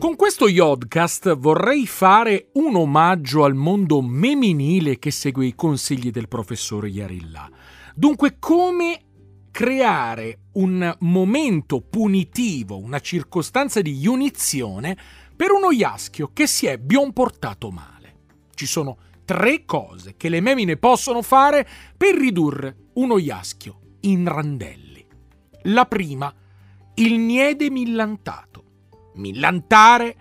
Con questo Yodcast vorrei fare un omaggio al mondo meminile che segue i consigli del professore Yarilla. Dunque, come creare un momento punitivo, una circostanza di iunizione per uno iaschio che si è bionportato male. Ci sono tre cose che le memine possono fare per ridurre uno iaschio in randelli. La prima, il niede millantato millantare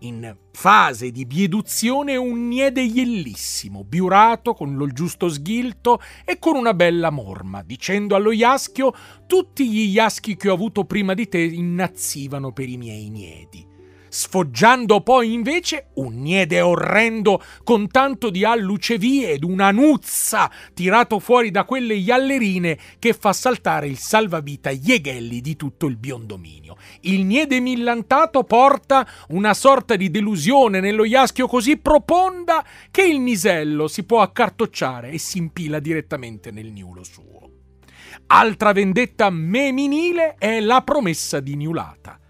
in fase di bieduzione un niede iellissimo, biurato con lo giusto sghilto e con una bella morma, dicendo allo iaschio tutti gli iaschi che ho avuto prima di te innazzivano per i miei niedi sfoggiando poi invece un niede orrendo con tanto di alluce vie ed una nuzza tirato fuori da quelle iallerine che fa saltare il salvavita Ieghelli di tutto il biondominio. Il niede millantato porta una sorta di delusione nello iaschio così profonda che il nisello si può accartocciare e si impila direttamente nel niulo suo. Altra vendetta meminile è la promessa di Niulata.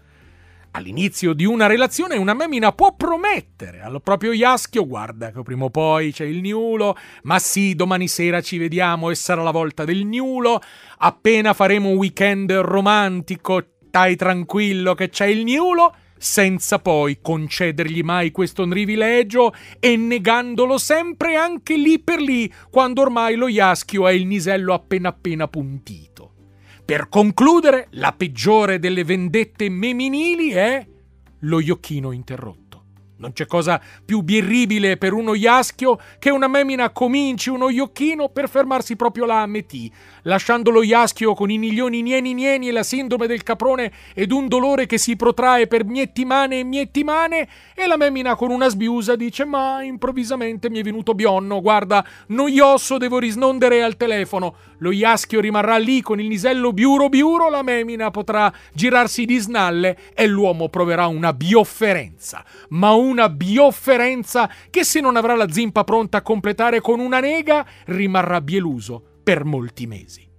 All'inizio di una relazione una memina può promettere al proprio iaschio guarda che prima o poi c'è il niulo, ma sì, domani sera ci vediamo e sarà la volta del niulo, appena faremo un weekend romantico, stai tranquillo che c'è il niulo, senza poi concedergli mai questo privilegio e negandolo sempre anche lì per lì, quando ormai lo iaschio è il nisello appena appena puntito. Per concludere, la peggiore delle vendette meminili è lo iocchino interrotto. Non c'è cosa più birribile per uno iaschio che una memina cominci uno iocchino per fermarsi proprio là a metì, lasciando lo iaschio con i milioni nieni nieni e la sindrome del caprone ed un dolore che si protrae per miettimane e miettimane e la memina con una sbiusa dice ma improvvisamente mi è venuto bionno, guarda, noioso devo risnondere al telefono. Lo iaschio rimarrà lì con il nisello biuro biuro, la memina potrà girarsi di snalle e l'uomo proverà una biofferenza, ma una biofferenza che se non avrà la zimpa pronta a completare con una nega rimarrà bieluso per molti mesi.